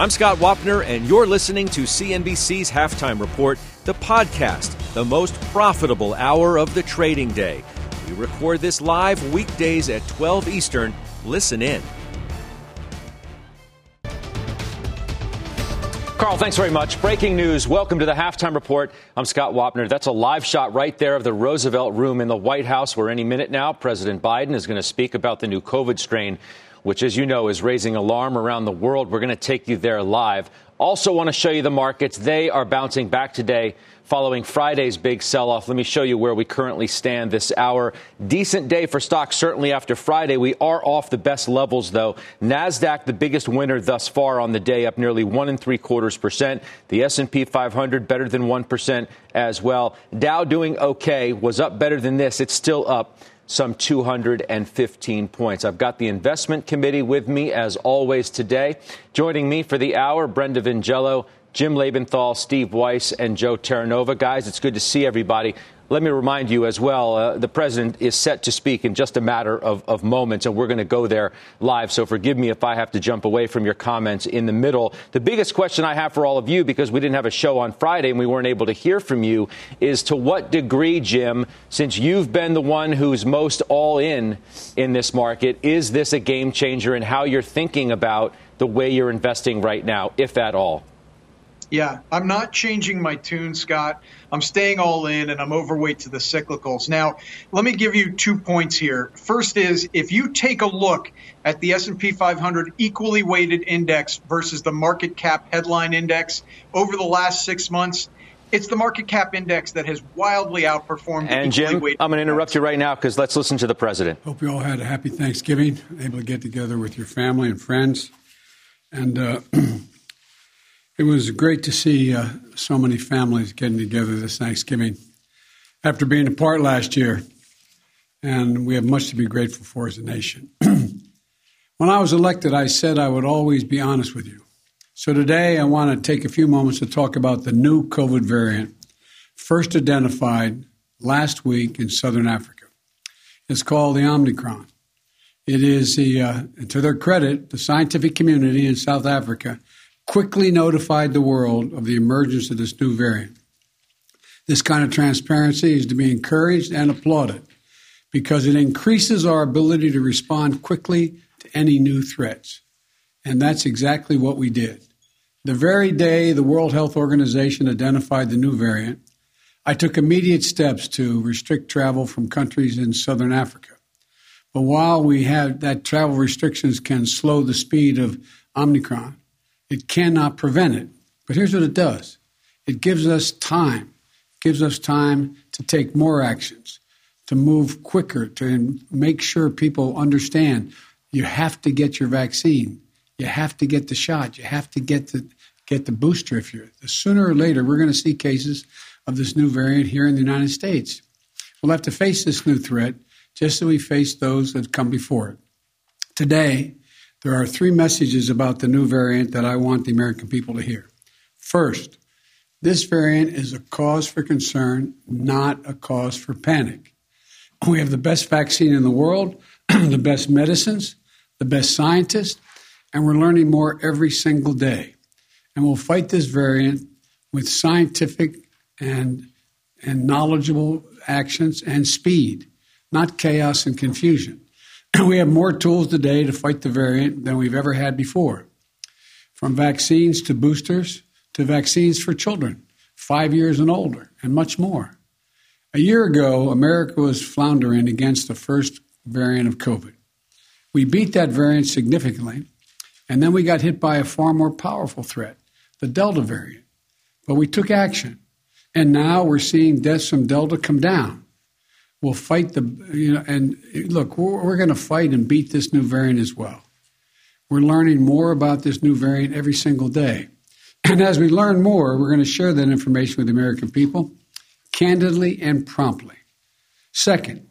I'm Scott Wapner, and you're listening to CNBC's Halftime Report, the podcast, the most profitable hour of the trading day. We record this live weekdays at 12 Eastern. Listen in. Carl, thanks very much. Breaking news. Welcome to the halftime report. I'm Scott Wapner. That's a live shot right there of the Roosevelt Room in the White House, where any minute now, President Biden is going to speak about the new COVID strain, which, as you know, is raising alarm around the world. We're going to take you there live. Also, want to show you the markets. They are bouncing back today following Friday's big sell off. Let me show you where we currently stand this hour. Decent day for stocks, certainly after Friday. We are off the best levels, though. NASDAQ, the biggest winner thus far on the day, up nearly one and three quarters percent. The S&P 500 better than 1% as well. Dow doing okay, was up better than this. It's still up some 215 points. I've got the investment committee with me as always today. Joining me for the hour, Brenda Vingiello, Jim Lebenthal, Steve Weiss, and Joe Terranova. Guys, it's good to see everybody. Let me remind you as well, uh, the president is set to speak in just a matter of, of moments, and we're going to go there live. So forgive me if I have to jump away from your comments in the middle. The biggest question I have for all of you, because we didn't have a show on Friday and we weren't able to hear from you, is to what degree, Jim, since you've been the one who's most all in in this market, is this a game changer in how you're thinking about the way you're investing right now, if at all? Yeah, I'm not changing my tune, Scott. I'm staying all in and I'm overweight to the cyclicals. Now, let me give you two points here. First is if you take a look at the S&P 500 equally weighted index versus the market cap headline index over the last 6 months, it's the market cap index that has wildly outperformed. And Jim, I'm going to interrupt you right now because let's listen to the president. Hope you all had a happy Thanksgiving, able to get together with your family and friends, and uh, It was great to see uh, so many families getting together this Thanksgiving after being apart last year, and we have much to be grateful for as a nation. when I was elected, I said I would always be honest with you. So today, I want to take a few moments to talk about the new COVID variant, first identified last week in southern Africa. It's called the Omicron. It is the, uh, to their credit, the scientific community in South Africa quickly notified the world of the emergence of this new variant. This kind of transparency is to be encouraged and applauded because it increases our ability to respond quickly to any new threats. And that's exactly what we did. The very day the World Health Organization identified the new variant, I took immediate steps to restrict travel from countries in southern Africa. But while we have that travel restrictions can slow the speed of Omicron, it cannot prevent it. But here's what it does it gives us time, gives us time to take more actions, to move quicker, to make sure people understand you have to get your vaccine. You have to get the shot. You have to get the get the booster if you're sooner or later we're going to see cases of this new variant here in the United States. We'll have to face this new threat just as we faced those that come before it. Today, there are three messages about the new variant that I want the American people to hear. First, this variant is a cause for concern, not a cause for panic. We have the best vaccine in the world, the best medicines, the best scientists, and we're learning more every single day. And we'll fight this variant with scientific and, and knowledgeable actions and speed, not chaos and confusion. we have more tools today to fight the variant than we've ever had before. From vaccines to boosters to vaccines for children, five years and older, and much more. A year ago, America was floundering against the first variant of COVID. We beat that variant significantly, and then we got hit by a far more powerful threat, the Delta variant. But we took action, and now we're seeing deaths from Delta come down we'll fight the you know and look we're, we're going to fight and beat this new variant as well We're learning more about this new variant every single day. And as we learn more, we're going to share that information with the American people candidly and promptly. Second,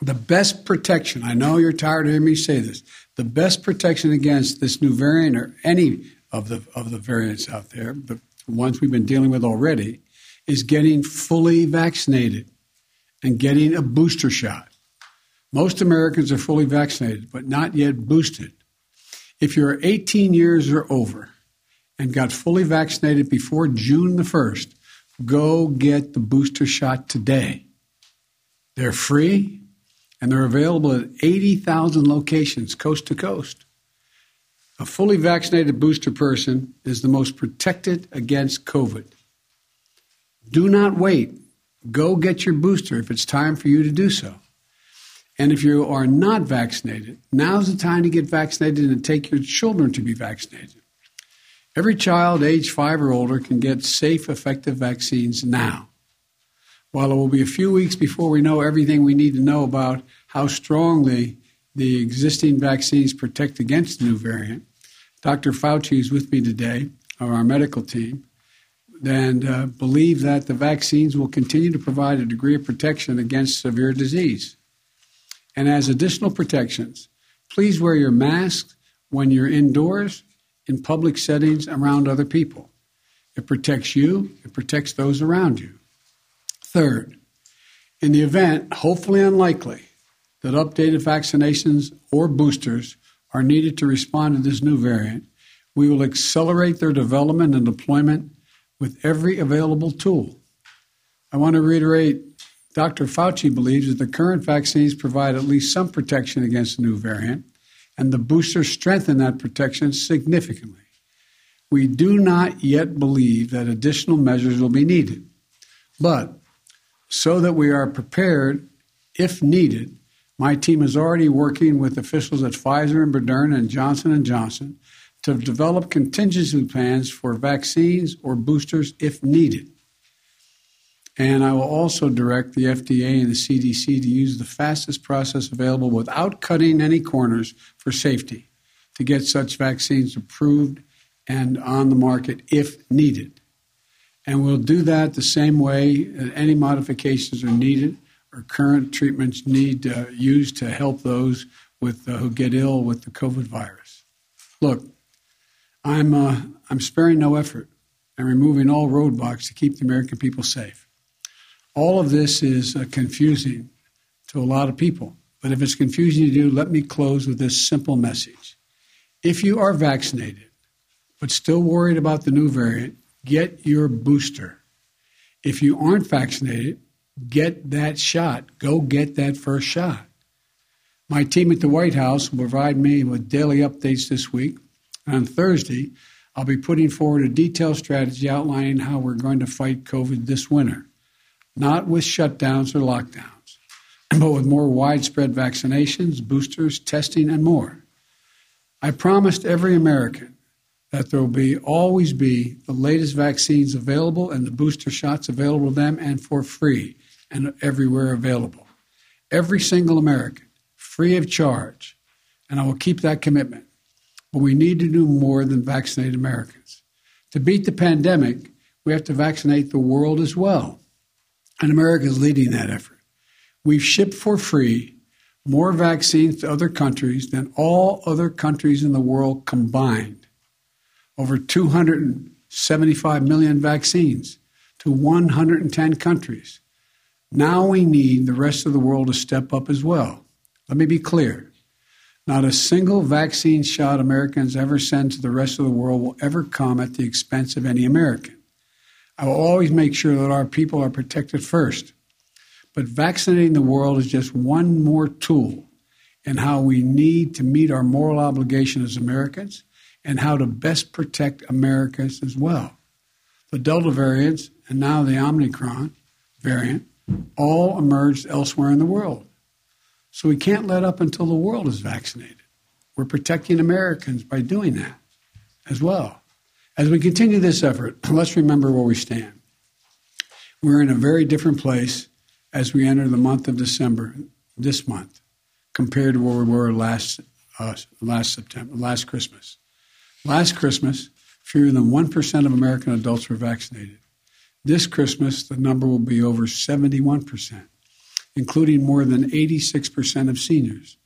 the best protection, I know you're tired of hearing me say this, the best protection against this new variant or any of the, of the variants out there, the ones we've been dealing with already, is getting fully vaccinated and getting a booster shot. Most Americans are fully vaccinated, but not yet boosted. If you're 18 years or over and got fully vaccinated before June the 1st, go get the booster shot today. They're free and they're available at 80,000 locations coast to coast. A fully vaccinated booster person is the most protected against COVID. Do not wait. Go get your booster if it's time for you to do so. And if you are not vaccinated, now's the time to get vaccinated and take your children to be vaccinated. Every child age five or older can get safe, effective vaccines now. While it will be a few weeks before we know everything we need to know about how strongly the existing vaccines protect against the new variant, Dr. Fauci is with me today, of our medical team, and uh, believe that the vaccines will continue to provide a degree of protection against severe disease. And as additional protections, please wear your mask when you're indoors, in public settings, around other people. It protects you, it protects those around you. Third, in the event, hopefully unlikely, that updated vaccinations or boosters are needed to respond to this new variant, we will accelerate their development and deployment with every available tool. I want to reiterate Dr. Fauci believes that the current vaccines provide at least some protection against the new variant, and the boosters strengthen that protection significantly. We do not yet believe that additional measures will be needed. But so that we are prepared if needed, my team is already working with officials at Pfizer and Moderna and Johnson & Johnson to develop contingency plans for vaccines or boosters if needed. And I will also direct the FDA and the CDC to use the fastest process available without cutting any corners for safety to get such vaccines approved and on the market if needed. And we'll do that the same way that any modifications are needed or current treatments need uh, used to help those with, uh, who get ill with the COVID virus. Look, I'm, uh, I'm sparing no effort and removing all roadblocks to keep the American people safe. All of this is uh, confusing to a lot of people. But if it's confusing to you, let me close with this simple message. If you are vaccinated, but still worried about the new variant, get your booster. If you aren't vaccinated, get that shot. Go get that first shot. My team at the White House will provide me with daily updates this week on Thursday, I'll be putting forward a detailed strategy outlining how we're going to fight COVID this winter, not with shutdowns or lockdowns, but with more widespread vaccinations, boosters, testing, and more. I promised every American that there will be always be the latest vaccines available and the booster shots available to them and for free and everywhere available. Every single American, free of charge. And I will keep that commitment. But we need to do more than vaccinate Americans. To beat the pandemic, we have to vaccinate the world as well. And America is leading that effort. We've shipped for free more vaccines to other countries than all other countries in the world combined. Over 275 million vaccines to 110 countries. Now we need the rest of the world to step up as well. Let me be clear. Not a single vaccine shot Americans ever send to the rest of the world will ever come at the expense of any American. I will always make sure that our people are protected first. But vaccinating the world is just one more tool in how we need to meet our moral obligation as Americans and how to best protect Americans as well. The Delta variants and now the Omicron variant all emerged elsewhere in the world. So we can't let up until the world is vaccinated. We're protecting Americans by doing that as well. As we continue this effort, let's remember where we stand. We're in a very different place as we enter the month of December this month compared to where we were last uh, last September, last Christmas. Last Christmas, fewer than 1% of American adults were vaccinated. This Christmas, the number will be over 71%, including more than 86% of seniors.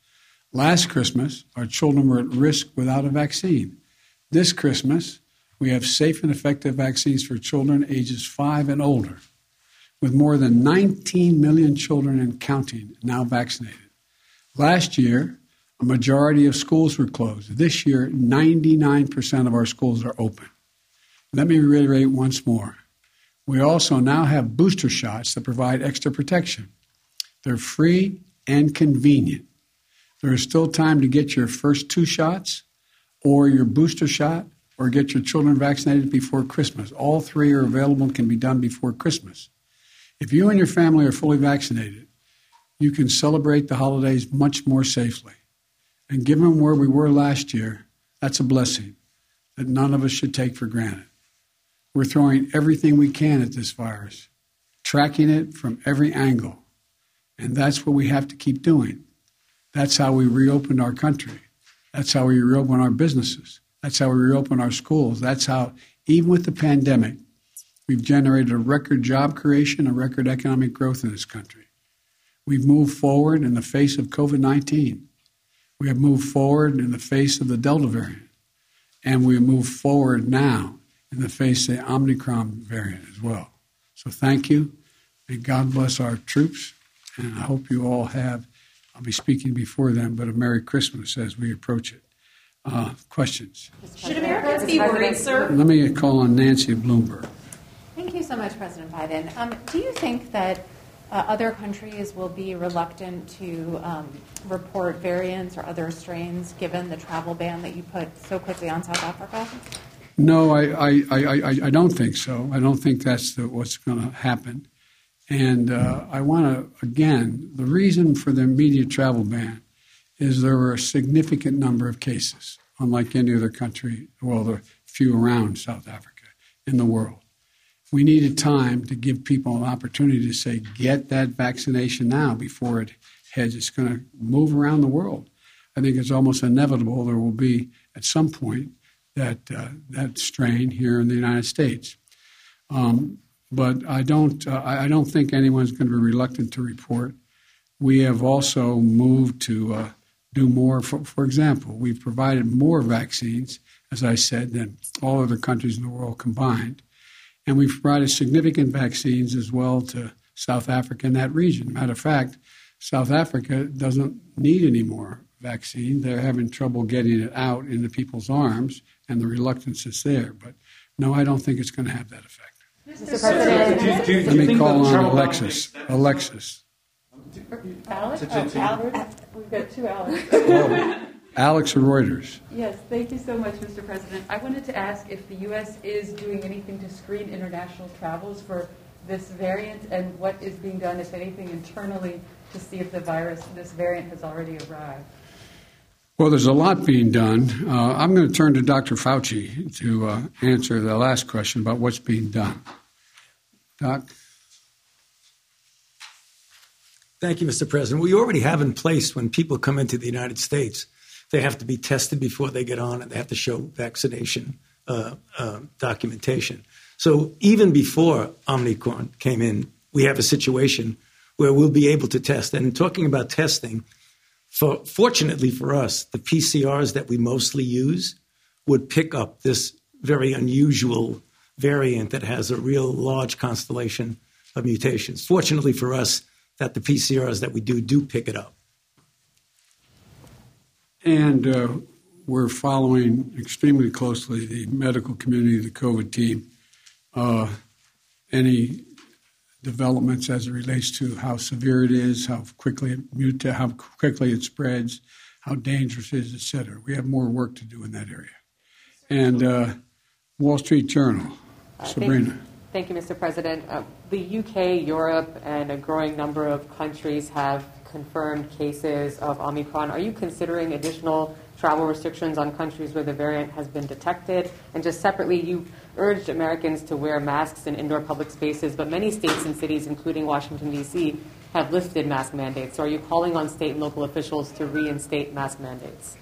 Last Christmas, our children were at risk without a vaccine. This Christmas, we have safe and effective vaccines for children ages 5 and older, with more than 19 million children and counting now vaccinated. Last year, a majority of schools were closed. This year, 99% of our schools are open. Let me reiterate once more. We also now have booster shots that provide extra protection. They're free and convenient. There is still time to get your first two shots or your booster shot or get your children vaccinated before Christmas. All three are available and can be done before Christmas. If you and your family are fully vaccinated, you can celebrate the holidays much more safely. And given where we were last year, that's a blessing that none of us should take for granted. We're throwing everything we can at this virus, tracking it from every angle. And that's what we have to keep doing. That's how we reopened our country. That's how we reopen our businesses. That's how we reopen our schools. That's how, even with the pandemic, we've generated a record job creation, a record economic growth in this country. We've moved forward in the face of COVID 19. We have moved forward in the face of the Delta variant. And we move forward now in the face of the Omicron variant as well. So thank you. and God bless our troops. And I hope you all have, I'll be speaking before them, but a Merry Christmas as we approach it. Uh, questions? Should Americans be worried, sir? Let me call on Nancy Bloomberg. Thank you so much, President Biden. Um, do you think that uh, other countries will be reluctant to um, report variants or other strains given the travel ban that you put so quickly on South Africa? No, I, I, I, I don't think so. I don't think that's the, what's going to happen. And uh, I want to, again, the reason for the immediate travel ban is there were a significant number of cases, unlike any other country, well, there are few around South Africa in the world. We needed time to give people an opportunity to say, get that vaccination now before it heads. It's going to move around the world. I think it's almost inevitable there will be, at some point, that, uh, that strain here in the United States. Um, but I don't, uh, I don't think anyone's going to be reluctant to report. We have also moved to uh, do more. For, for example, we've provided more vaccines, as I said, than all other countries in the world combined. And we've provided significant vaccines as well to South Africa and that region. Matter of fact, South Africa doesn't need any more vaccine. They're having trouble getting it out into people's arms, and the reluctance is there. But no, I don't think it's going to have that effect. Mr. President, do, do, do Let me call on Alexis. Alexis. Alex? Oh, Alex? We've got two Alex. oh. Alex Reuters. Yes, thank you so much, Mr. President. I wanted to ask if the U.S. is doing anything to screen international travels for this variant and what is being done, if anything, internally to see if the virus, this variant, has already arrived. Well, there's a lot being done. Uh, I'm going to turn to Dr. Fauci to uh, answer the last question about what's being done. Doc? Thank you, Mr. President. We already have in place when people come into the United States, they have to be tested before they get on and they have to show vaccination uh, uh, documentation. So even before Omicron came in, we have a situation where we'll be able to test. And talking about testing, for, fortunately for us, the PCRs that we mostly use would pick up this very unusual variant that has a real large constellation of mutations. Fortunately for us, that the PCRs that we do do pick it up. And uh, we're following extremely closely the medical community, the COVID team, uh, any developments as it relates to how severe it is, how quickly it mutates, how quickly it spreads, how dangerous it is, et cetera. We have more work to do in that area. And uh, Wall Street Journal, Sabrina. Thank, thank, you, Mr. President. Uh, the UK, Europe, and a growing number of countries have confirmed cases of Omicron. Are you considering additional travel restrictions on countries where the variant has been detected? And just separately, you urged Americans to wear masks in indoor public spaces, but many states and cities, including Washington, D.C., have lifted mask mandates. So are you calling on state and local officials to reinstate mask mandates?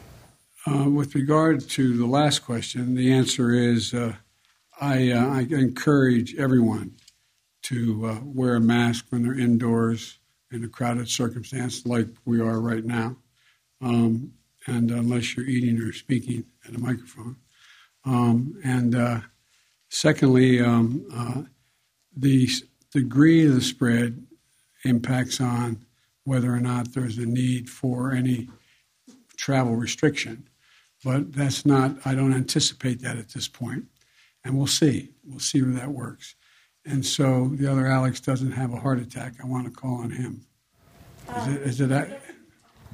Uh, with regard to the last question, the answer is uh, I, uh, I, encourage everyone to uh, wear a mask when they're indoors in a crowded circumstance like we are right now, um, and unless you're eating or speaking at a microphone. Um, and uh, secondly, um, uh, the degree of the spread impacts on whether or not there's a need for any travel restriction. But that's not, I don't anticipate that at this point. And we'll see. We'll see where that works. And so the other Alex doesn't have a heart attack. I want to call on him. Is it, is it that?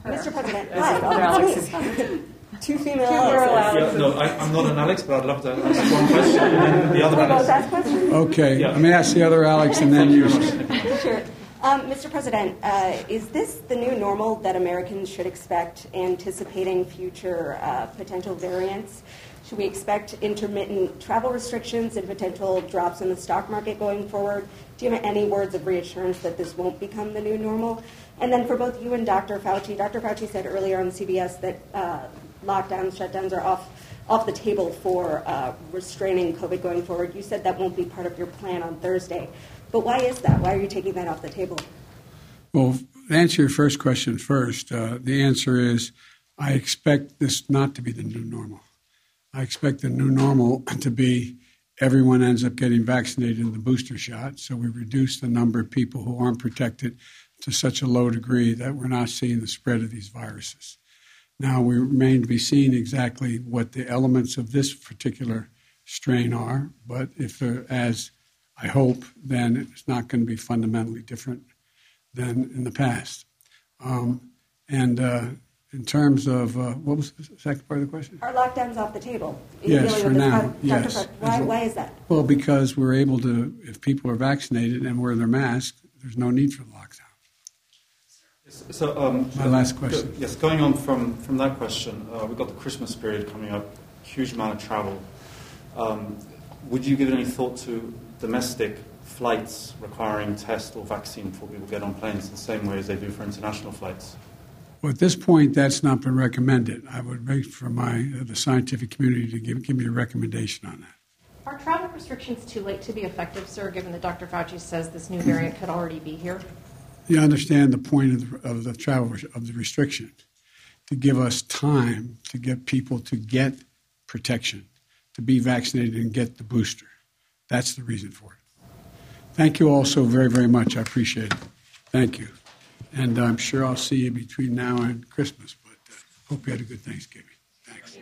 Mr. President, hi. Two female Alexes. Yeah, no, I, am not an Alex, but I'd love to ask one question. And the other Alex. Okay, yeah. let me ask the other Alex and then you. Sure. Um, Mr. President, uh, is this the new normal that Americans should expect, anticipating future uh, potential variants? Should we expect intermittent travel restrictions and potential drops in the stock market going forward? Do you have any words of reassurance that this won't become the new normal? And then for both you and Dr. Fauci, Dr. Fauci said earlier on CBS that uh, lockdowns, shutdowns are off off the table for uh, restraining COVID going forward. You said that won't be part of your plan on Thursday. But why is that? Why are you taking that off the table? Well, to answer your first question first, uh, the answer is I expect this not to be the new normal. I expect the new normal to be everyone ends up getting vaccinated in the booster shot. So we reduce the number of people who aren't protected to such a low degree that we're not seeing the spread of these viruses. Now, we remain to be seen exactly what the elements of this particular strain are, but if, as I hope, then it's not going to be fundamentally different than in the past. Um, and uh, in terms of uh, what was the second part of the question? Are lockdowns off the table? Yes, for now. Yes. Why, why is that? Well, because we're able to, if people are vaccinated and wear their mask, there's no need for lockdown. So, um, my last question. Yes, going on from, from that question, uh, we've got the Christmas period coming up, huge amount of travel. Um, would you give any thought to domestic flights requiring test or vaccine before people get on planes the same way as they do for international flights? Well, at this point, that's not been recommended. I would wait for my uh, the scientific community to give, give me a recommendation on that. Are travel restrictions too late to be effective, sir, given that Dr. Fauci says this new variant could already be here? You understand the point of the, of the travel of the restriction to give us time to get people to get protection, to be vaccinated and get the booster. That's the reason for it. Thank you all so very, very much. I appreciate it. Thank you. And I'm sure I'll see you between now and Christmas, but uh, hope you had a good Thanksgiving. Thanks.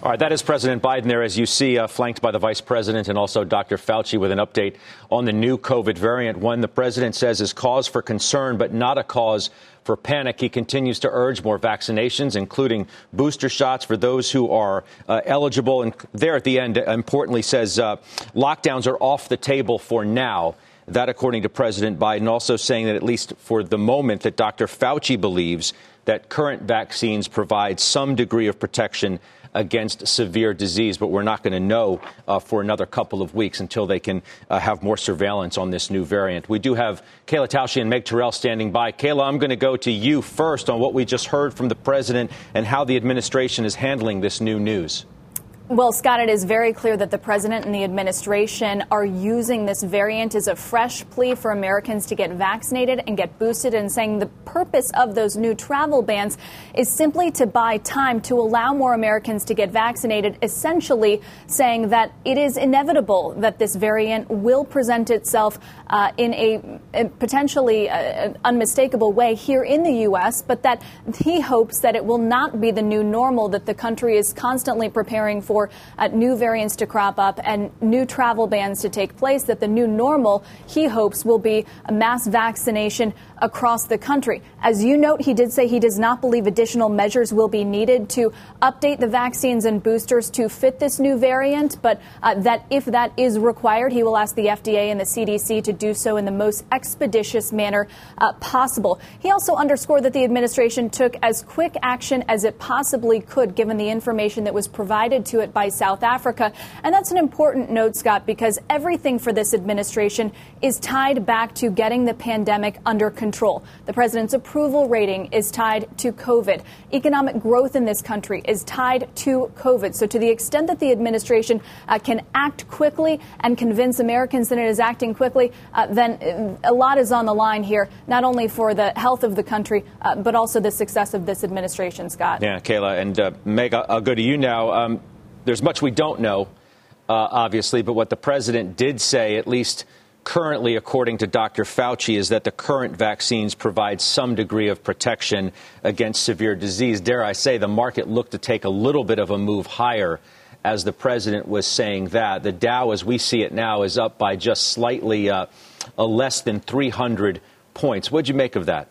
All right, that is President Biden there, as you see, uh, flanked by the vice president and also Dr. Fauci with an update on the new COVID variant, one the president says is cause for concern, but not a cause for panic. He continues to urge more vaccinations, including booster shots for those who are uh, eligible. And there at the end, importantly, says uh, lockdowns are off the table for now. That, according to President Biden, also saying that at least for the moment, that Dr. Fauci believes that current vaccines provide some degree of protection against severe disease, but we're not going to know uh, for another couple of weeks until they can uh, have more surveillance on this new variant. We do have Kayla Tausche and Meg Terrell standing by. Kayla, I'm going to go to you first on what we just heard from the president and how the administration is handling this new news. Well, Scott, it is very clear that the president and the administration are using this variant as a fresh plea for Americans to get vaccinated and get boosted, and saying the purpose of those new travel bans is simply to buy time to allow more Americans to get vaccinated, essentially saying that it is inevitable that this variant will present itself uh, in a, a potentially uh, unmistakable way here in the U.S., but that he hopes that it will not be the new normal that the country is constantly preparing for for uh, new variants to crop up and new travel bans to take place, that the new normal, he hopes, will be a mass vaccination across the country. As you note, he did say he does not believe additional measures will be needed to update the vaccines and boosters to fit this new variant, but uh, that if that is required, he will ask the FDA and the CDC to do so in the most expeditious manner uh, possible. He also underscored that the administration took as quick action as it possibly could, given the information that was provided to it it by South Africa. And that's an important note, Scott, because everything for this administration is tied back to getting the pandemic under control. The president's approval rating is tied to COVID. Economic growth in this country is tied to COVID. So, to the extent that the administration uh, can act quickly and convince Americans that it is acting quickly, uh, then uh, a lot is on the line here, not only for the health of the country, uh, but also the success of this administration, Scott. Yeah, Kayla. And uh, Meg, I'll go to you now. Um, there's much we don't know, uh, obviously, but what the president did say, at least currently, according to Dr. Fauci, is that the current vaccines provide some degree of protection against severe disease. Dare I say, the market looked to take a little bit of a move higher as the president was saying that. The Dow, as we see it now, is up by just slightly uh, less than 300 points. What'd you make of that?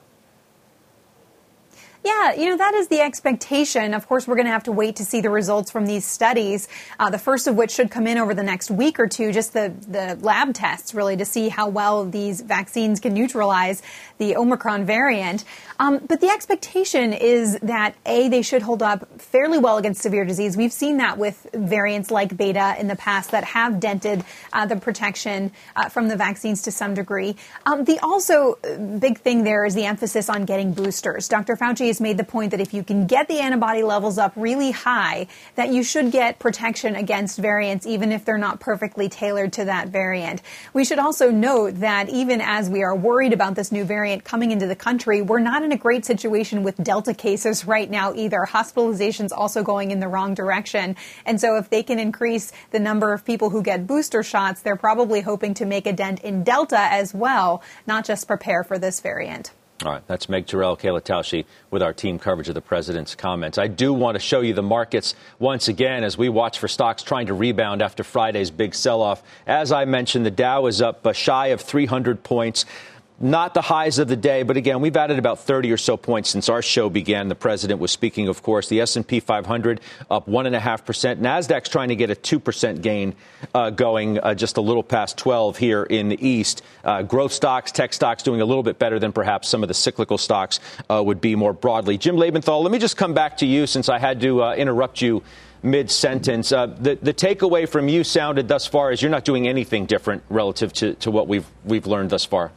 Yeah, you know, that is the expectation. Of course, we're going to have to wait to see the results from these studies, uh, the first of which should come in over the next week or two, just the, the lab tests, really, to see how well these vaccines can neutralize the Omicron variant. Um, but the expectation is that, A, they should hold up fairly well against severe disease. We've seen that with variants like Beta in the past that have dented uh, the protection uh, from the vaccines to some degree. Um, the also uh, big thing there is the emphasis on getting boosters. Dr. Fauci is made the point that if you can get the antibody levels up really high, that you should get protection against variants, even if they're not perfectly tailored to that variant. We should also note that even as we are worried about this new variant coming into the country, we're not in a great situation with Delta cases right now either. Hospitalizations also going in the wrong direction. And so if they can increase the number of people who get booster shots, they're probably hoping to make a dent in Delta as well, not just prepare for this variant. All right, that's Meg Terrell, Kayla Tausche with our team coverage of the president's comments. I do want to show you the markets once again as we watch for stocks trying to rebound after Friday's big sell off. As I mentioned, the Dow is up shy of 300 points not the highs of the day, but again, we've added about 30 or so points since our show began. The president was speaking, of course. The S&P 500 up one and a half percent. Nasdaq's trying to get a two percent gain uh, going, uh, just a little past 12 here in the East. Uh, growth stocks, tech stocks, doing a little bit better than perhaps some of the cyclical stocks uh, would be more broadly. Jim Lebenthal, let me just come back to you since I had to uh, interrupt you mid sentence. Uh, the, the takeaway from you sounded thus far is you're not doing anything different relative to, to what we've we've learned thus far.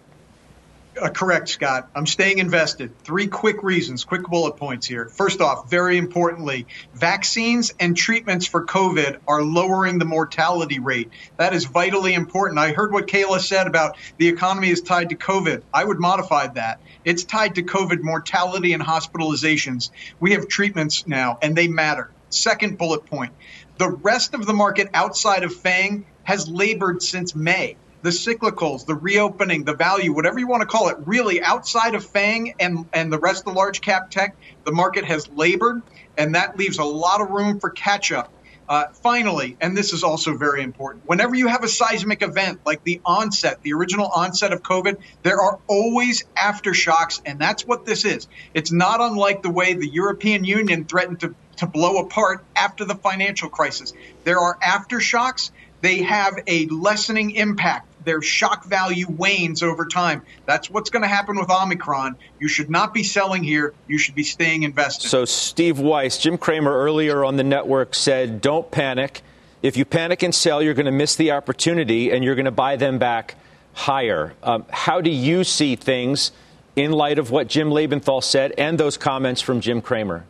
Uh, correct, Scott. I'm staying invested. Three quick reasons, quick bullet points here. First off, very importantly, vaccines and treatments for COVID are lowering the mortality rate. That is vitally important. I heard what Kayla said about the economy is tied to COVID. I would modify that. It's tied to COVID mortality and hospitalizations. We have treatments now, and they matter. Second bullet point the rest of the market outside of FANG has labored since May the cyclicals, the reopening, the value, whatever you want to call it, really outside of FANG and, and the rest of the large cap tech, the market has labored, and that leaves a lot of room for catch up. Uh, finally, and this is also very important, whenever you have a seismic event like the onset, the original onset of COVID, there are always aftershocks, and that's what this is. It's not unlike the way the European Union threatened to, to blow apart after the financial crisis. There are aftershocks, they have a lessening impact their shock value wanes over time. That's what's going to happen with Omicron. You should not be selling here. You should be staying invested. So, Steve Weiss, Jim Cramer earlier on the network said, don't panic. If you panic and sell, you're going to miss the opportunity and you're going to buy them back higher. Um, how do you see things in light of what Jim Lebenthal said and those comments from Jim Cramer?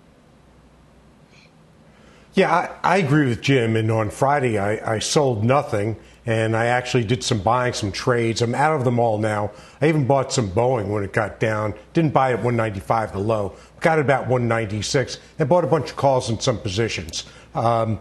Yeah, I, I agree with Jim. And on Friday, I, I sold nothing and I actually did some buying, some trades. I'm out of them all now. I even bought some Boeing when it got down. Didn't buy it 195 the low. Got it about 196 and bought a bunch of calls in some positions. Um,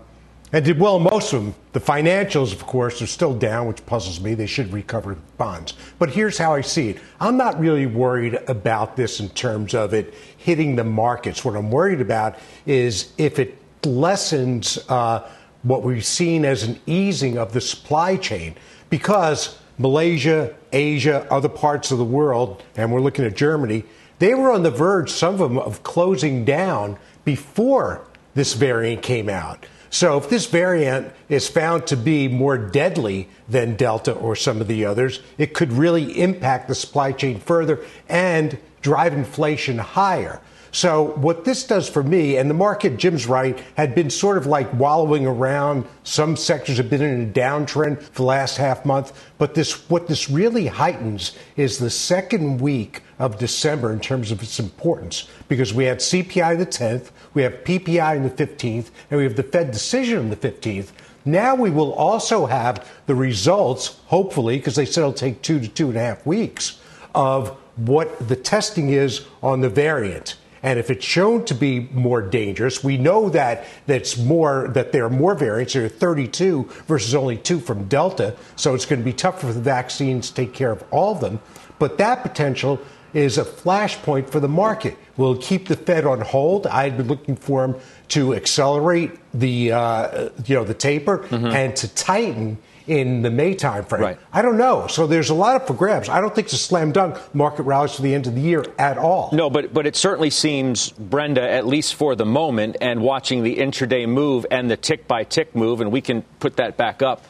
and did well most of them. The financials, of course, are still down, which puzzles me. They should recover bonds. But here's how I see it. I'm not really worried about this in terms of it hitting the markets. What I'm worried about is if it lessens uh, what we've seen as an easing of the supply chain because Malaysia, Asia, other parts of the world, and we're looking at Germany, they were on the verge, some of them, of closing down before this variant came out. So if this variant is found to be more deadly than Delta or some of the others, it could really impact the supply chain further and drive inflation higher. So, what this does for me, and the market, Jim's right, had been sort of like wallowing around. Some sectors have been in a downtrend for the last half month. But this, what this really heightens is the second week of December in terms of its importance, because we had CPI the 10th, we have PPI on the 15th, and we have the Fed decision on the 15th. Now we will also have the results, hopefully, because they said it'll take two to two and a half weeks, of what the testing is on the variant. And if it's shown to be more dangerous, we know that that's more that there are more variants. There are 32 versus only two from Delta, so it's going to be tougher for the vaccines to take care of all of them. But that potential is a flashpoint for the market. Will keep the Fed on hold. I'd been looking for them to accelerate the uh, you know the taper mm-hmm. and to tighten in the May timeframe. Right. I don't know. So there's a lot up for grabs. I don't think it's a slam dunk market rallies to the end of the year at all. No, but but it certainly seems Brenda, at least for the moment, and watching the intraday move and the tick by tick move, and we can put that back up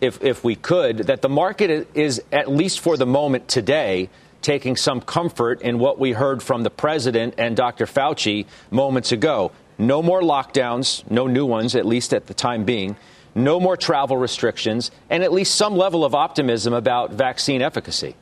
if if we could, that the market is at least for the moment today taking some comfort in what we heard from the president and Dr. Fauci moments ago. No more lockdowns, no new ones, at least at the time being no more travel restrictions, and at least some level of optimism about vaccine efficacy.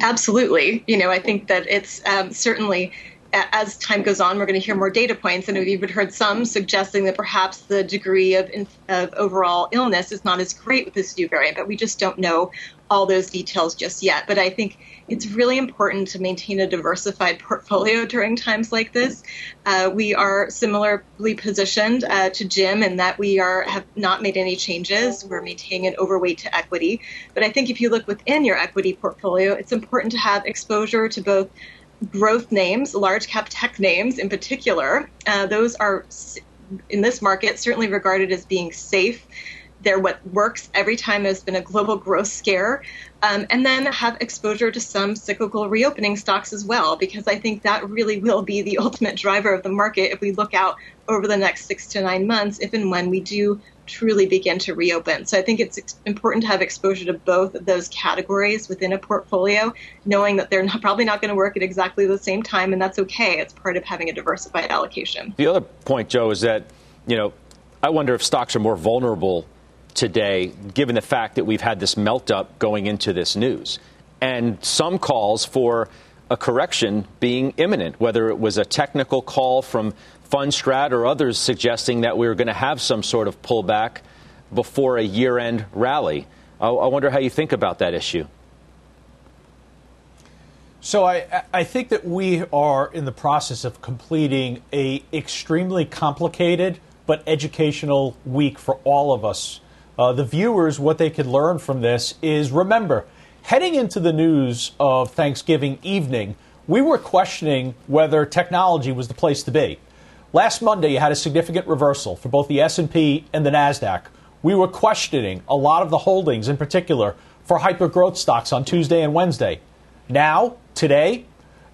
Absolutely. You know, I think that it's um, certainly as time goes on, we're going to hear more data points, and we've even heard some suggesting that perhaps the degree of, of, overall illness is not as great with this new variant, but we just don't know all those details just yet. But I think it's really important to maintain a diversified portfolio during times like this. Uh, we are similarly positioned uh, to Jim in that we are have not made any changes. We're maintaining an overweight to equity. But I think if you look within your equity portfolio, it's important to have exposure to both growth names, large cap tech names in particular. Uh, those are in this market certainly regarded as being safe they're what works every time there's been a global growth scare. Um, and then have exposure to some cyclical reopening stocks as well, because I think that really will be the ultimate driver of the market if we look out over the next six to nine months, if and when we do truly begin to reopen. So I think it's important to have exposure to both of those categories within a portfolio, knowing that they're not, probably not going to work at exactly the same time, and that's okay. It's part of having a diversified allocation. The other point, Joe, is that, you know, I wonder if stocks are more vulnerable today, given the fact that we've had this melt up going into this news. And some calls for a correction being imminent, whether it was a technical call from Fundstrat or others suggesting that we were going to have some sort of pullback before a year end rally. I, I wonder how you think about that issue. So I, I think that we are in the process of completing a extremely complicated but educational week for all of us uh, the viewers, what they could learn from this is remember, heading into the news of Thanksgiving evening, we were questioning whether technology was the place to be. Last Monday, you had a significant reversal for both the S&P and the Nasdaq. We were questioning a lot of the holdings, in particular for hyper growth stocks on Tuesday and Wednesday. Now, today,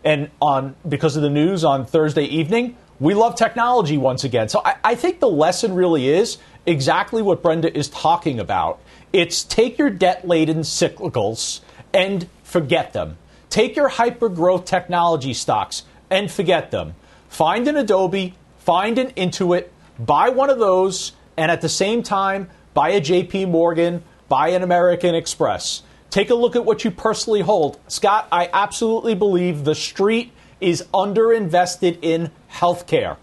and on because of the news on Thursday evening, we love technology once again. So I, I think the lesson really is exactly what Brenda is talking about. It's take your debt laden cyclicals and forget them. Take your hyper growth technology stocks and forget them. Find an Adobe, find an Intuit, buy one of those, and at the same time, buy a JP Morgan, buy an American Express. Take a look at what you personally hold. Scott, I absolutely believe the street is underinvested in healthcare.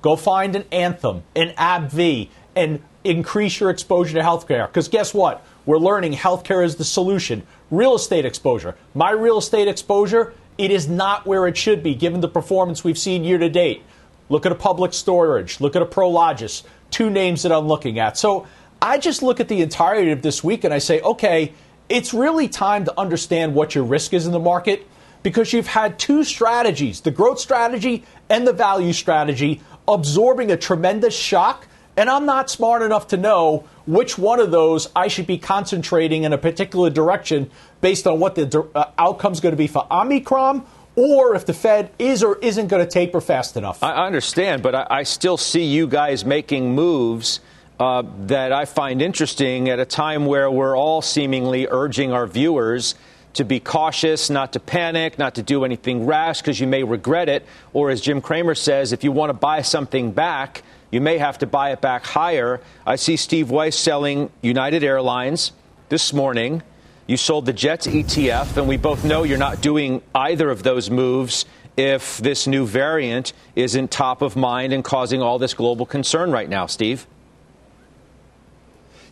Go find an Anthem, an AbbVie, and increase your exposure to healthcare. Because guess what? We're learning healthcare is the solution. Real estate exposure. My real estate exposure, it is not where it should be given the performance we've seen year to date. Look at a public storage, look at a Prologis, two names that I'm looking at. So I just look at the entirety of this week and I say, okay, it's really time to understand what your risk is in the market because you've had two strategies, the growth strategy and the value strategy, absorbing a tremendous shock. And I'm not smart enough to know which one of those I should be concentrating in a particular direction based on what the uh, outcome is going to be for Omicron or if the Fed is or isn't going to taper fast enough. I understand, but I, I still see you guys making moves uh, that I find interesting at a time where we're all seemingly urging our viewers to be cautious, not to panic, not to do anything rash because you may regret it. Or as Jim Cramer says, if you want to buy something back, you may have to buy it back higher. I see Steve Weiss selling United Airlines this morning. You sold the Jets ETF, and we both know you're not doing either of those moves if this new variant isn't top of mind and causing all this global concern right now, Steve.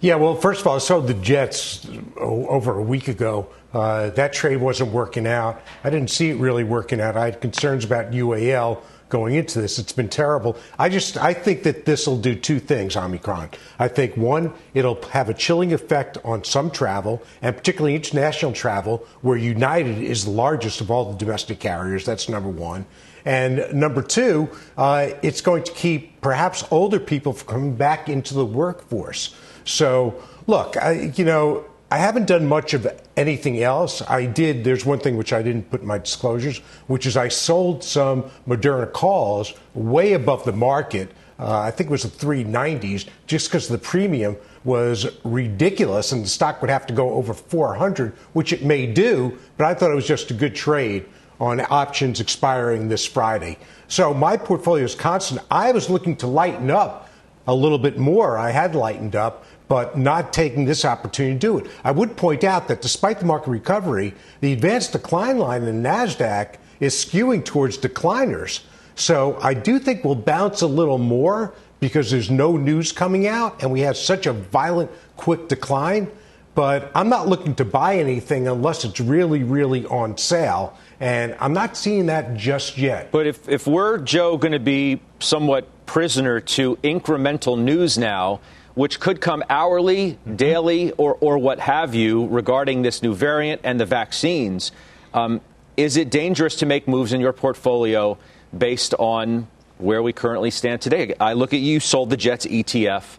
Yeah, well, first of all, I sold the Jets over a week ago. Uh, that trade wasn't working out. I didn't see it really working out. I had concerns about UAL going into this. It's been terrible. I just I think that this will do two things, Omicron. I think one, it'll have a chilling effect on some travel, and particularly international travel, where United is the largest of all the domestic carriers. That's number one. And number two, uh, it's going to keep perhaps older people from coming back into the workforce. So, look, I, you know, I haven't done much of anything else. I did, there's one thing which I didn't put in my disclosures, which is I sold some Moderna calls way above the market. Uh, I think it was the 390s, just because the premium was ridiculous and the stock would have to go over 400, which it may do, but I thought it was just a good trade on options expiring this Friday. So my portfolio is constant. I was looking to lighten up a little bit more. I had lightened up, but not taking this opportunity to do it. I would point out that despite the market recovery, the advanced decline line in NASDAQ is skewing towards decliners. So I do think we'll bounce a little more because there's no news coming out and we have such a violent, quick decline. But I'm not looking to buy anything unless it's really, really on sale. And I'm not seeing that just yet. But if, if we're, Joe, going to be somewhat prisoner to incremental news now, which could come hourly, mm-hmm. daily, or, or what have you regarding this new variant and the vaccines. Um, is it dangerous to make moves in your portfolio based on where we currently stand today? I look at you sold the Jets ETF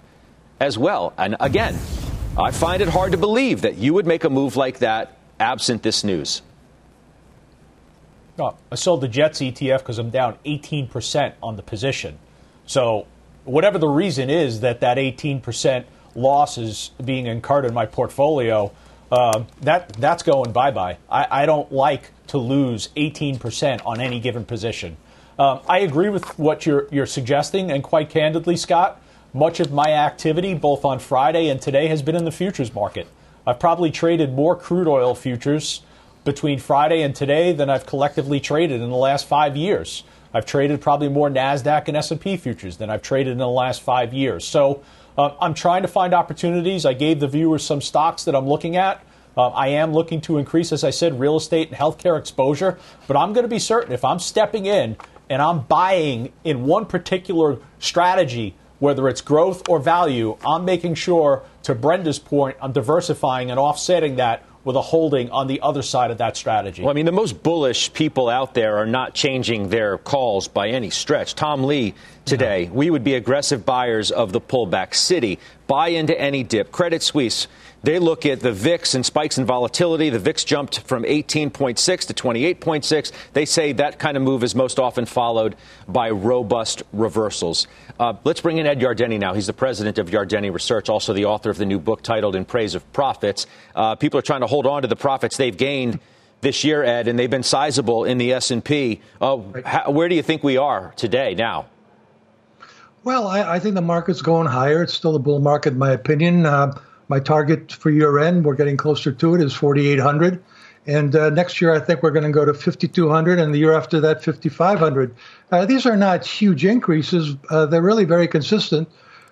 as well. And again, I find it hard to believe that you would make a move like that absent this news. Oh, I sold the Jets ETF because I'm down 18% on the position. So whatever the reason is that that 18% loss is being incurred in my portfolio, uh, that that's going bye bye. I, I, don't like to lose 18% on any given position. Um, I agree with what you're you're suggesting, and quite candidly, Scott, much of my activity, both on Friday and today, has been in the futures market. I've probably traded more crude oil futures between Friday and today than I've collectively traded in the last five years. I've traded probably more Nasdaq and S&P futures than I've traded in the last five years. So uh, I'm trying to find opportunities. I gave the viewers some stocks that I'm looking at. Uh, I am looking to increase, as I said, real estate and healthcare exposure. But I'm going to be certain if I'm stepping in and I'm buying in one particular strategy, whether it's growth or value, I'm making sure, to Brenda's point, I'm diversifying and offsetting that with a holding on the other side of that strategy. Well, I mean, the most bullish people out there are not changing their calls by any stretch. Tom Lee today, no. we would be aggressive buyers of the pullback. Citi, buy into any dip. Credit Suisse, they look at the VIX and spikes in volatility. The VIX jumped from 18.6 to 28.6. They say that kind of move is most often followed by robust reversals. Uh, let's bring in Ed Yardeni now. He's the president of Yardeni Research, also the author of the new book titled In Praise of Profits. Uh, people are trying to hold on to the profits they've gained this year, Ed, and they've been sizable in the S&P. Uh, how, where do you think we are today now? Well, I, I, think the market's going higher. It's still a bull market, in my opinion. Uh, my target for year end, we're getting closer to it, is 4,800. And uh, next year, I think we're going to go to 5,200, and the year after that, 5,500. Uh, these are not huge increases. Uh, they're really very consistent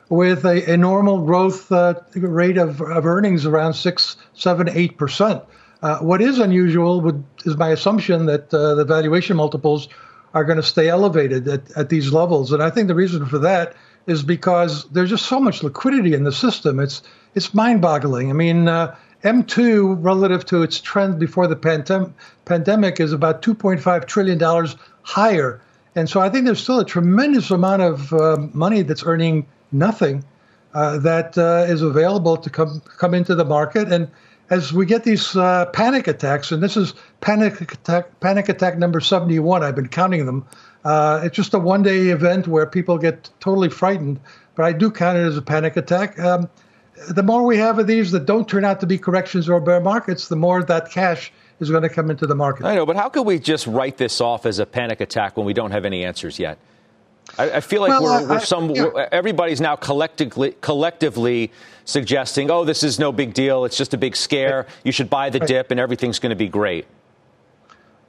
with a, a normal growth uh, rate of, of earnings around 6, 7, 8%. Uh, what is unusual would, is my assumption that uh, the valuation multiples are going to stay elevated at, at these levels. And I think the reason for that is because there's just so much liquidity in the system. It's it's mind-boggling. I mean, uh, M2 relative to its trend before the pandem- pandemic is about 2.5 trillion dollars higher, and so I think there's still a tremendous amount of uh, money that's earning nothing uh, that uh, is available to come come into the market. And as we get these uh, panic attacks, and this is panic attack panic attack number 71, I've been counting them. Uh, it's just a one-day event where people get totally frightened, but I do count it as a panic attack. Um, the more we have of these that don't turn out to be corrections or bear markets, the more that cash is going to come into the market. I know, but how could we just write this off as a panic attack when we don't have any answers yet? I, I feel like well, we're, we're I, some. Yeah. We're, everybody's now collectively collectively suggesting, "Oh, this is no big deal. It's just a big scare. You should buy the dip, and everything's going to be great."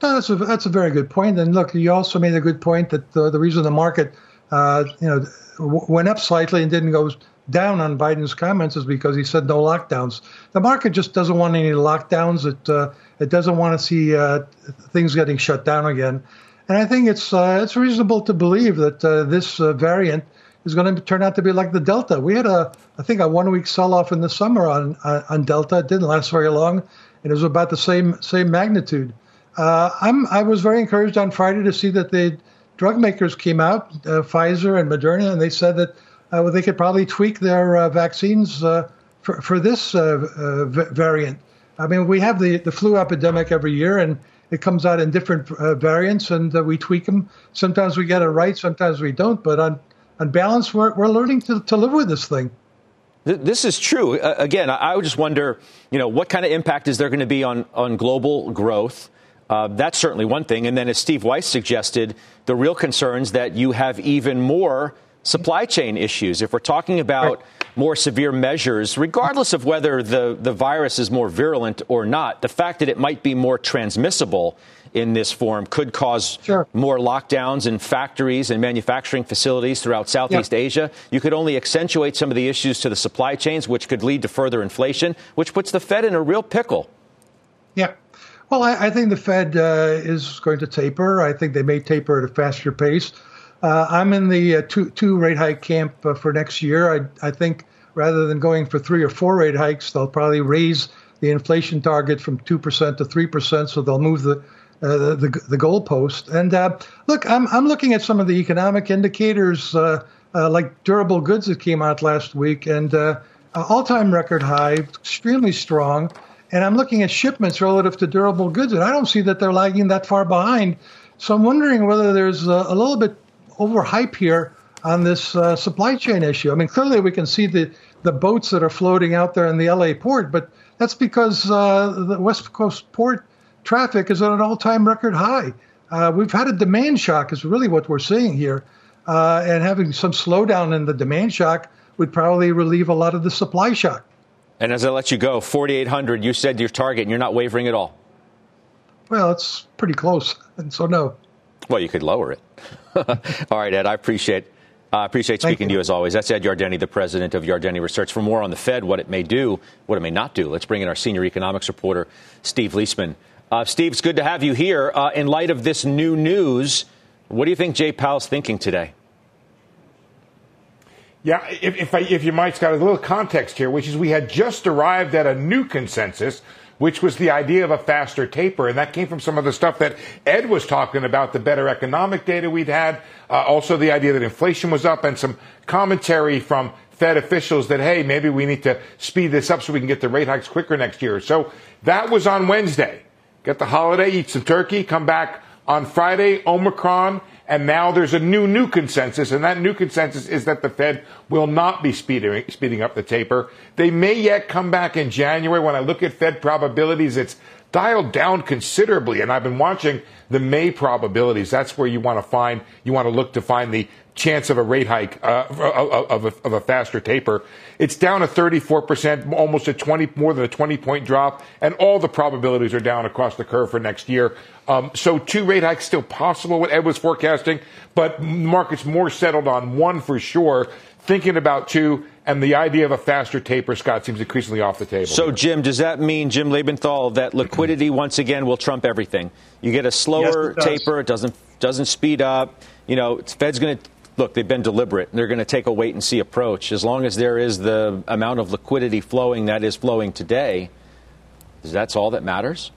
No, that's a that's a very good point. And look, you also made a good point that the, the reason the market, uh, you know, w- went up slightly and didn't go down on Biden's comments is because he said no lockdowns. The market just doesn't want any lockdowns. It uh, it doesn't want to see uh, things getting shut down again. And I think it's uh, it's reasonable to believe that uh, this uh, variant is going to turn out to be like the Delta. We had a I think a one week sell off in the summer on on Delta. It didn't last very long, and it was about the same same magnitude. Uh, I'm I was very encouraged on Friday to see that the drug makers came out, uh, Pfizer and Moderna, and they said that uh, well, they could probably tweak their uh, vaccines uh, for for this uh, variant. I mean, we have the the flu epidemic every year, and it comes out in different variants, and we tweak them. Sometimes we get it right, sometimes we don't. But on on balance, we're we're learning to to live with this thing. This is true. Uh, again, I would just wonder, you know, what kind of impact is there going to be on, on global growth? Uh, that's certainly one thing. And then, as Steve Weiss suggested, the real concerns that you have even more supply chain issues. If we're talking about more severe measures, regardless of whether the, the virus is more virulent or not, the fact that it might be more transmissible in this form could cause sure. more lockdowns in factories and manufacturing facilities throughout Southeast. Asia. You could only accentuate some of the issues to the supply chains, which could lead to further inflation, which puts the Fed in a real pickle. Yeah. Well, I, I think the Fed uh, is going to taper. I think they may taper at a faster pace. Uh, I'm in the uh, two, two rate hike camp uh, for next year. I, I think rather than going for three or four rate hikes, they'll probably raise the inflation target from 2% to 3%. So they'll move the uh, the, the, the goalpost. And uh, look, I'm, I'm looking at some of the economic indicators uh, like durable goods that came out last week and uh, all time record high, extremely strong and I'm looking at shipments relative to durable goods, and I don't see that they're lagging that far behind. So I'm wondering whether there's a, a little bit overhype here on this uh, supply chain issue. I mean, clearly we can see the, the boats that are floating out there in the LA port, but that's because uh, the West Coast port traffic is at an all-time record high. Uh, we've had a demand shock, is really what we're seeing here, uh, and having some slowdown in the demand shock would probably relieve a lot of the supply shock. And as I let you go, 4,800, you said your target, and you're not wavering at all. Well, it's pretty close, and so no. Well, you could lower it. all right, Ed, I appreciate I uh, appreciate speaking to you as always. That's Ed Yardeni, the president of Yardeni Research. For more on the Fed, what it may do, what it may not do, let's bring in our senior economics reporter, Steve Liesman. Uh, Steve, it's good to have you here. Uh, in light of this new news, what do you think Jay Powell's thinking today? Yeah, if, if, I, if you might, Scott, a little context here, which is we had just arrived at a new consensus, which was the idea of a faster taper. And that came from some of the stuff that Ed was talking about, the better economic data we'd had, uh, also the idea that inflation was up, and some commentary from Fed officials that, hey, maybe we need to speed this up so we can get the rate hikes quicker next year. So that was on Wednesday. Get the holiday, eat some turkey, come back on Friday, Omicron, and now there's a new, new consensus, and that new consensus is that the Fed will not be speeding, speeding up the taper. They may yet come back in January. When I look at Fed probabilities, it's dialed down considerably, and I've been watching the May probabilities. That's where you want to find, you want to look to find the chance of a rate hike, uh, of, a, of a faster taper. It's down to 34%, almost a 20, more than a 20 point drop, and all the probabilities are down across the curve for next year. Um, so two rate hikes still possible, what Ed was forecasting, but markets more settled on one for sure. Thinking about two, and the idea of a faster taper, Scott, seems increasingly off the table. So, here. Jim, does that mean, Jim Lebenthal, that liquidity once again will trump everything? You get a slower yes, it taper, it doesn't doesn't speed up. You know, Fed's going to look, they've been deliberate. They're going to take a wait and see approach. As long as there is the amount of liquidity flowing that is flowing today, that's all that matters.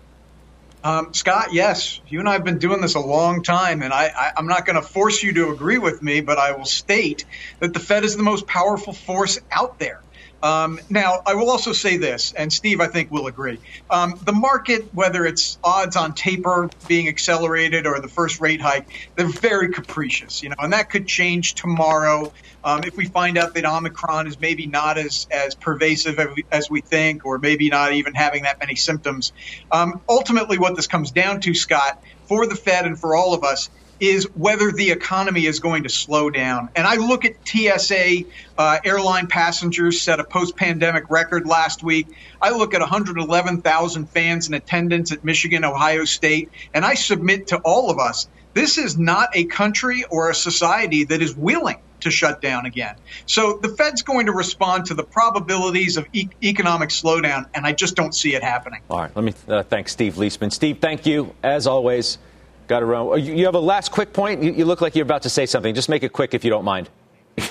Um, Scott, yes, you and I have been doing this a long time, and I, am not going to force you to agree with me, but I will state that the Fed is the most powerful force out there. Um, now, I will also say this, and Steve, I think, will agree. Um, the market, whether it's odds on taper being accelerated or the first rate hike, they're very capricious, you know, and that could change tomorrow. Um, if we find out that Omicron is maybe not as, as pervasive as we, think, or maybe not even having that many symptoms. Um, ultimately, what this comes down to, Scott, for the Fed and for all of us, is whether the economy is going to slow down. And I look at TSA uh, airline passengers set a post pandemic record last week. I look at 111,000 fans in attendance at Michigan, Ohio State, and I submit to all of us this is not a country or a society that is willing to shut down again. So the Fed's going to respond to the probabilities of e- economic slowdown, and I just don't see it happening. All right, let me uh, thank Steve Liesman. Steve, thank you as always. Got to run. Oh, you have a last quick point. You, look like you're about to say something. Just make it quick if you don't mind.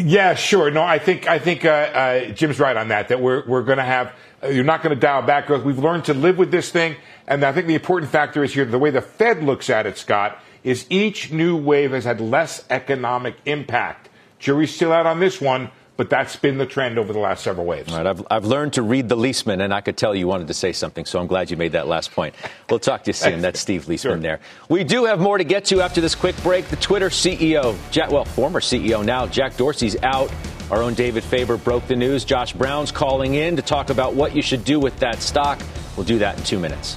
Yeah, sure. No, I think I think uh, uh, Jim's right on that. That we're we're going to have. Uh, you're not going to dial back growth. We've learned to live with this thing, and I think the important factor is here the way the Fed looks at it, Scott, is each new wave has had less economic impact. Jury's still out on this one, but that's been the trend over the last several waves. All right, I've, I've learned to read the Liesman, and I could tell you wanted to say something, so I'm glad you made that last point. We'll talk to you soon. That's Steve Liesman sure. there. We do have more to get to after this quick break. The Twitter CEO, Jack, well, former CEO now, Jack Dorsey's out. Our own David Faber broke the news. Josh Brown's calling in to talk about what you should do with that stock. We'll do that in two minutes.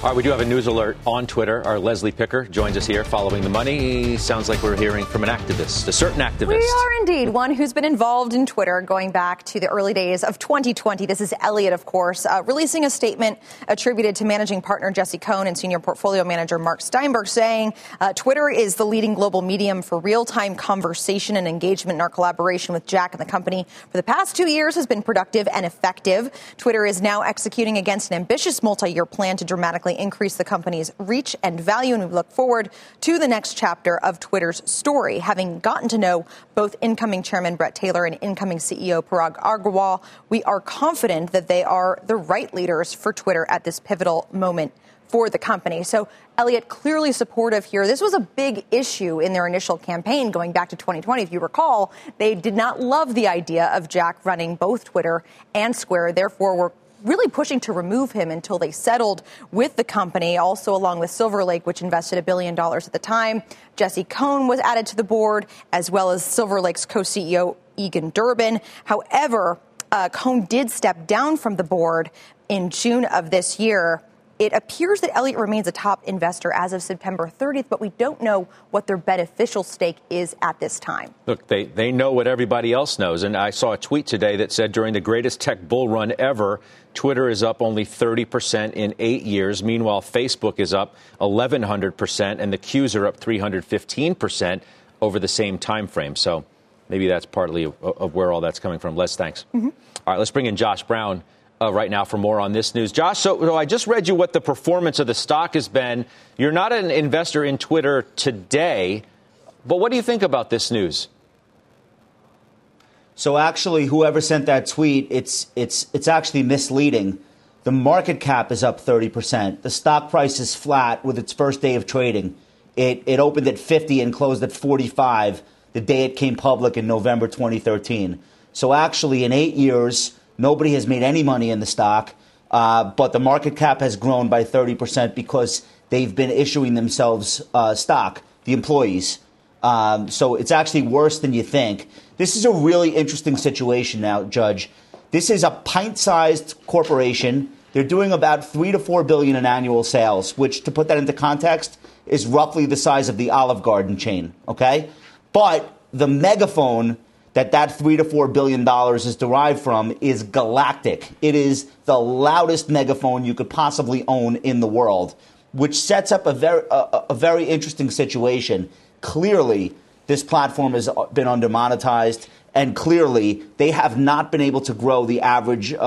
All right, we do have a news alert on Twitter. Our Leslie Picker joins us here following the money. Sounds like we're hearing from an activist, a certain activist. We are indeed one who's been involved in Twitter going back to the early days of 2020. This is Elliott, of course, uh, releasing a statement attributed to managing partner Jesse Cohn and senior portfolio manager Marc Steinberg, saying uh, Twitter is the leading global medium for real time conversation and engagement. And our collaboration with Jack and the company for the past two years has been productive and effective. Twitter is now executing against an ambitious multi year plan to dramatically increase the company's reach and value. And we look forward to the next chapter of Twitter's story. Having gotten to know both incoming chairman Bret Taylor and incoming CEO Parag Agrawal, we are confident that they are the right leaders for Twitter at this pivotal moment for the company. So Elliott clearly supportive here. This was a big issue in their initial campaign going back to 2020. If you recall, they did not love the idea of Jack running both Twitter and Square. Therefore, were really pushing to remove him until they settled with the company, also along with Silver Lake, which invested a billion dollars at the time. Jesse Cohn was added to the board, as well as Silver Lake's co CEO, Egon Durban. However, uh, Cohn did step down from the board in June of this year. It appears that Elliott remains a top investor as of September 30th, but we don't know what their beneficial stake is at this time. Look, they, they know what everybody else knows. And I saw a tweet today that said during the greatest tech bull run ever, Twitter is up only 30% in eight years. Meanwhile, Facebook is up 1,100%, and the Qs are up 315% over the same time frame. So maybe that's partly of, of where all that's coming from. Les, thanks. Mm-hmm. All right, let's bring in Josh Brown uh, right now for more on this news. Josh, so, so, I just read you what the performance of the stock has been. You're not an investor in Twitter today. But what do you think about this news? So actually, whoever sent that tweet, it's it's it's actually misleading. The market cap is up 30%. The stock price is flat with its first day of trading. It it opened at 50 and closed at 45 the day it came public in November 2013. So actually, in eight years, nobody has made any money in the stock, uh, but the market cap has grown by 30% because they've been issuing themselves uh, stock, the employees. Um, so it's actually worse than you think. This is a really interesting situation now, Judge. This is a pint-sized corporation. They're doing about three to four billion in annual sales, which, to put that into context, is roughly the size of the Olive Garden chain. Okay, but the megaphone that that three to four billion dollars is derived from is galactic. It is the loudest megaphone you could possibly own in the world, which sets up a very a, a very interesting situation. Clearly, this platform has been undermonetized, and clearly they have not been able to grow the average uh,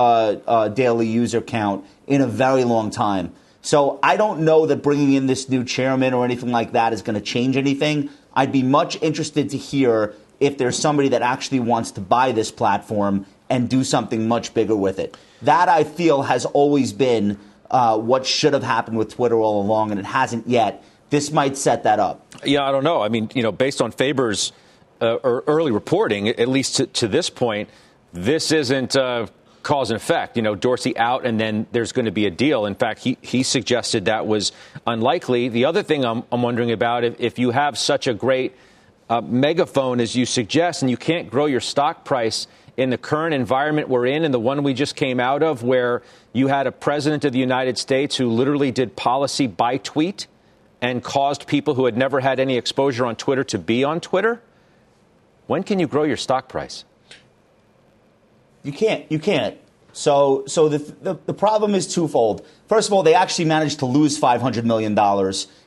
uh, daily user count in a very long time. So I don't know that bringing in this new chairman or anything like that is going to change anything. I'd be much interested to hear if there's somebody that actually wants to buy this platform and do something much bigger with it. That I feel has always been uh, what should have happened with Twitter all along, and it hasn't yet. This might set that up. Yeah, I don't know. I mean, you know, based on Faber's uh, early reporting, at least to, to, this point, this isn't uh, cause and effect. You know, Dorsey out, and then there's going to be a deal. In fact, he, he suggested that was unlikely. The other thing I'm, I'm wondering about if, if you have such a great uh, megaphone as you suggest, and you can't grow your stock price in the current environment we're in and the one we just came out of, where you had a president of the United States who literally did policy by tweet and caused people who had never had any exposure on Twitter to be on Twitter. When can you grow your stock price? You can't. You can't. So, so the, the, the problem is twofold. First of all, they actually managed to lose $500 million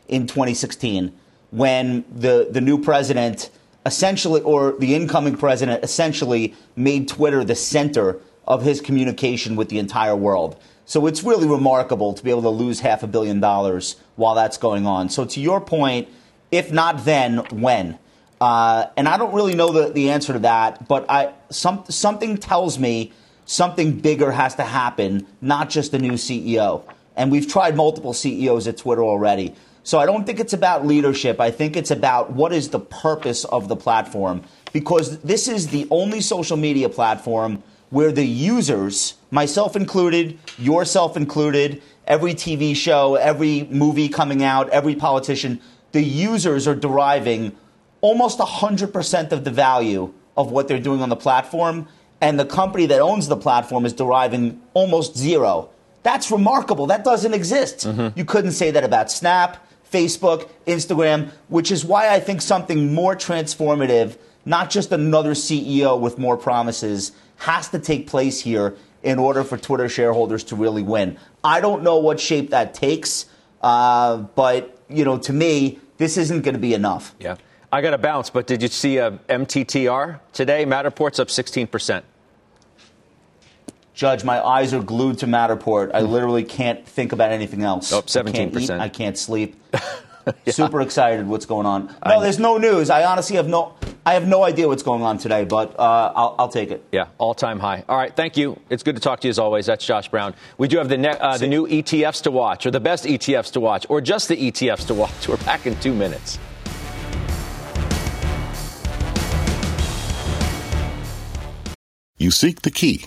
in 2016 when the, the new president essentially, or the incoming president essentially made Twitter the center of his communication with the entire world. So it's really remarkable to be able to lose half a billion dollars while that's going on. So to your point, if not then, when? Uh, and I don't really know the, the answer to that, but I, some, something tells me something bigger has to happen, not just a new CEO. And we've tried multiple CEOs at Twitter already. So I don't think it's about leadership. I think it's about what is the purpose of the platform. Because this is the only social media platform where the users, myself included, yourself included, every TV show, every movie coming out, every politician, the users are deriving almost 100% of the value of what they're doing on the platform, and the company that owns the platform is deriving almost zero. That's remarkable. That doesn't exist. Mm-hmm. You couldn't say that about Snap, Facebook, Instagram, which is why I think something more transformative, not just another CEO with more promises, has to take place here in order for Twitter shareholders to really win. I don't know what shape that takes, uh, but you know, to me, this isn't going to be enough. Yeah. I got to bounce, but did you see a MTTR today? Matterport's up 16%. Judge, my eyes are glued to Matterport. I literally can't think about anything else. Oh, 17%. I can't, eat, I can't sleep. yeah. Super excited what's going on. No, there's no news. I honestly have no I have no idea what's going on today, but uh, I'll, I'll, take it. Yeah, all time high. All right, thank you. It's good to talk to you as always. That's Josh Brown. We do have the, ne- uh, the new ETFs to watch, or the best ETFs to watch, or just the ETFs to watch. We're back in two minutes. You seek the key,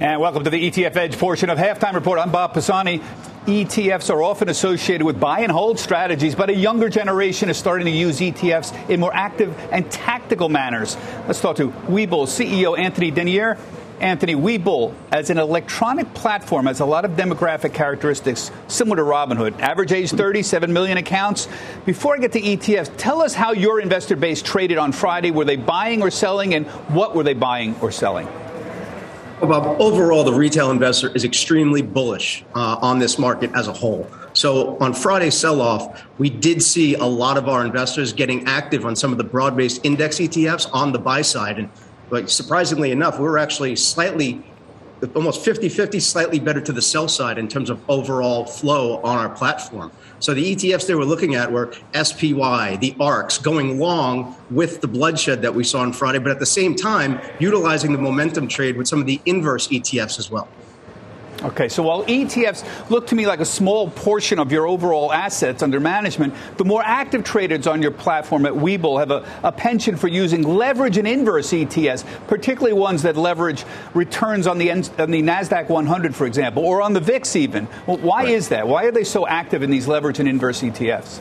And welcome to the ETF Edge portion of Halftime Report. I'm Bob Pisani. ETFs are often associated with buy and hold strategies, but a younger generation is starting to use ETFs in more active and tactical manners. Let's talk to Webull CEO Anthony Denier. Anthony, Webull, as an electronic platform, has a lot of demographic characteristics similar to Robinhood. Average age 30, 7 million accounts. Before I get to ETFs, tell us how your investor base traded on Friday. Were they buying or selling, and what were they buying or selling? Bob, overall, the retail investor is extremely bullish uh, on this market as a whole. So on Friday's sell-off, we did see a lot of our investors getting active on some of the broad-based index ETFs on the buy side. And like surprisingly enough, we were actually slightly almost 50-50 slightly better to the sell side in terms of overall flow on our platform. So the ETFs they were looking at were SPY, the ARKs, going long with the bloodshed that we saw on Friday, but at the same time, utilizing the momentum trade with some of the inverse ETFs as well. Okay, so while ETFs look to me like a small portion of your overall assets under management, the more active traders on your platform at Webull have a, a penchant for using leverage and inverse ETFs, particularly ones that leverage returns on the, on the NASDAQ 100, for example, or on the VIX even. Well, why right. is that? Why are they so active in these leverage and inverse ETFs?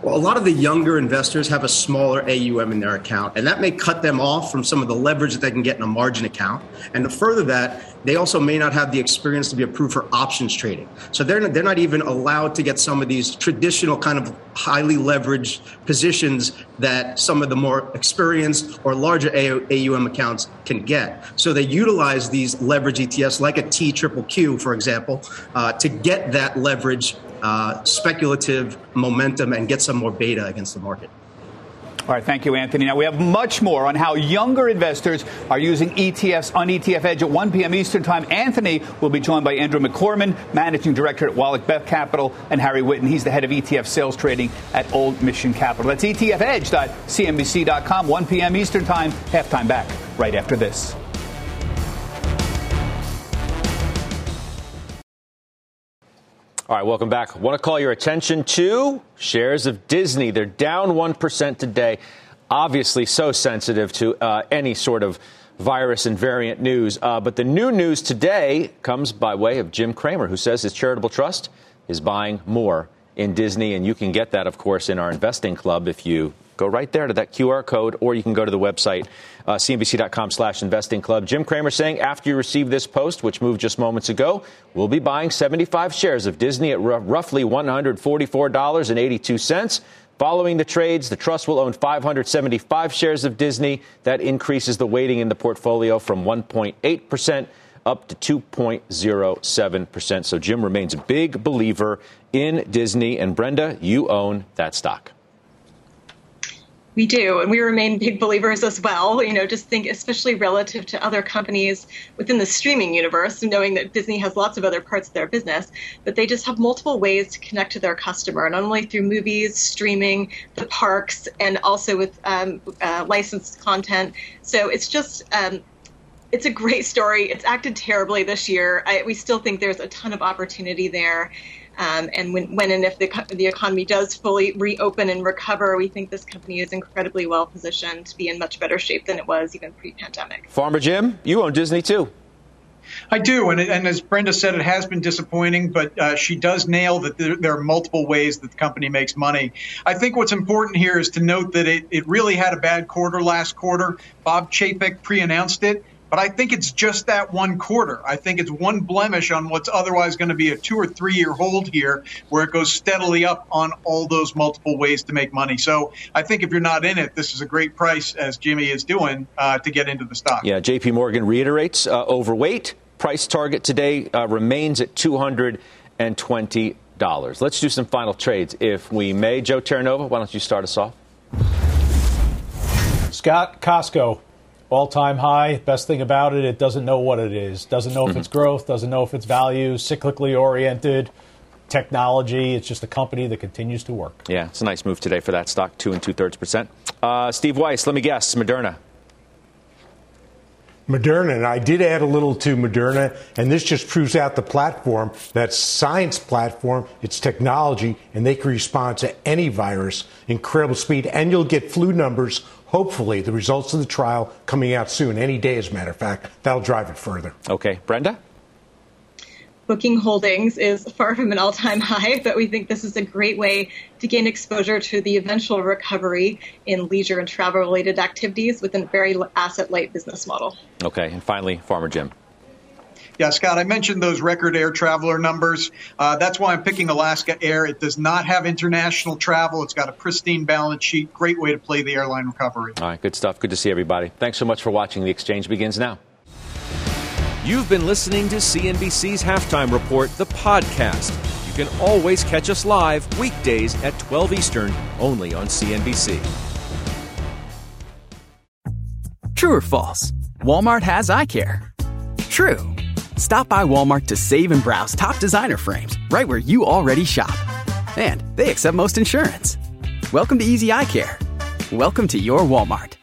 Well, a lot of the younger investors have a smaller AUM in their account, and that may cut them off from some of the leverage that they can get in a margin account. And to further that, they also may not have the experience to be approved for options trading. So they're not, they're not even allowed to get some of these traditional kind of highly leveraged positions that some of the more experienced or larger AUM accounts can get. So they utilize these leverage ETFs like a T triple Q, for example, uh, to get that leverage uh, speculative momentum and get some more beta against the market. All right, thank you, Anthony. Now, we have much more on how younger investors are using ETFs on ETF Edge at 1 p.m. Eastern Time. Anthony will be joined by Andrew McOrmond, Managing Director at WallachBeth Capital, and Harry Witten. He's the head of ETF sales trading at Old Mission Capital. That's etfedge.cnbc.com, 1 p.m. Eastern Time. Halftime back right after this. All right, welcome back. I want to call your attention to shares of Disney. They're down 1% today. Obviously, so sensitive to uh, any sort of virus and variant news. Uh, but the new news today comes by way of Jim Cramer, who says his charitable trust is buying more in Disney. And you can get that, of course, in our investing club if you go right there to that QR code, or you can go to the website, uh, cnbc.com slash investing club. Jim Cramer saying after you receive this post, which moved just moments ago, we'll be buying 75 shares of Disney at r- roughly $144.82. Following the trades, the trust will own 575 shares of Disney. That increases the weighting in the portfolio from 1.8% up to 2.07%. So Jim remains a big believer in Disney. And Brenda, you own that stock. We do, and we remain big believers as well. You know, just think, especially relative to other companies within the streaming universe, knowing that Disney has lots of other parts of their business, but they just have multiple ways to connect to their customer, not only through movies, streaming, the parks, and also with um, uh, licensed content. So it's just um, it's a great story. It's acted terribly this year. I, we still think there's a ton of opportunity there. Um, and when, when and if the, the economy does fully reopen and recover, we think this company is incredibly well positioned to be in much better shape than it was even pre pandemic. Farmer Jim, you own Disney too. I do, and, and as Brenda said, it has been disappointing, but uh, she does nail that there, there, are multiple ways that the company makes money. I think what's important here is to note that it, it really had a bad quarter last quarter. Bob Chapek pre-announced it. But I think it's just that one quarter. I think it's one blemish on what's otherwise going to be a two or three year hold here where it goes steadily up on all those multiple ways to make money. So I think if you're not in it, this is a great price, as Jimmy is doing, uh, to get into the stock. Yeah, JP Morgan reiterates uh, overweight. Price target today uh, remains at $220. Let's do some final trades if we may. Joe Terranova, why don't you start us off? Scott Costco all time high. Best thing about it, it doesn't know what it is. Doesn't know if mm-hmm. it's growth, doesn't know if it's value, cyclically oriented, technology. It's just a company that continues to work. Yeah, it's a nice move today for that stock, two and two thirds percent. Uh, Steve Weiss, let me guess, Moderna. Moderna, and I did add a little to Moderna, and this just proves out the platform, that science platform, it's technology, and they can respond to any virus, incredible speed, and you'll get flu numbers, hopefully, the results of the trial coming out soon, any day as a matter of fact. That'll drive it further. Okay, Brenda? Booking holdings is far from an all time high, but we think this is a great way to gain exposure to the eventual recovery in leisure and travel related activities with a very asset light business model. Okay, and finally, Farmer Jim. Yeah, Scott, I mentioned those record air traveler numbers. Uh, that's why I'm picking Alaska Air. It does not have international travel. It's got a pristine balance sheet. Great way to play the airline recovery. All right, good stuff. Good to see everybody. Thanks so much for watching. The exchange begins now. You've been listening to CNBC's Halftime Report, the podcast. You can always catch us live weekdays at 12 Eastern, only on CNBC. True or false? Walmart has eye care. True. Stop by Walmart to save and browse top designer frames right where you already shop. And they accept most insurance. Welcome to Easy Eye Care. Welcome to your Walmart.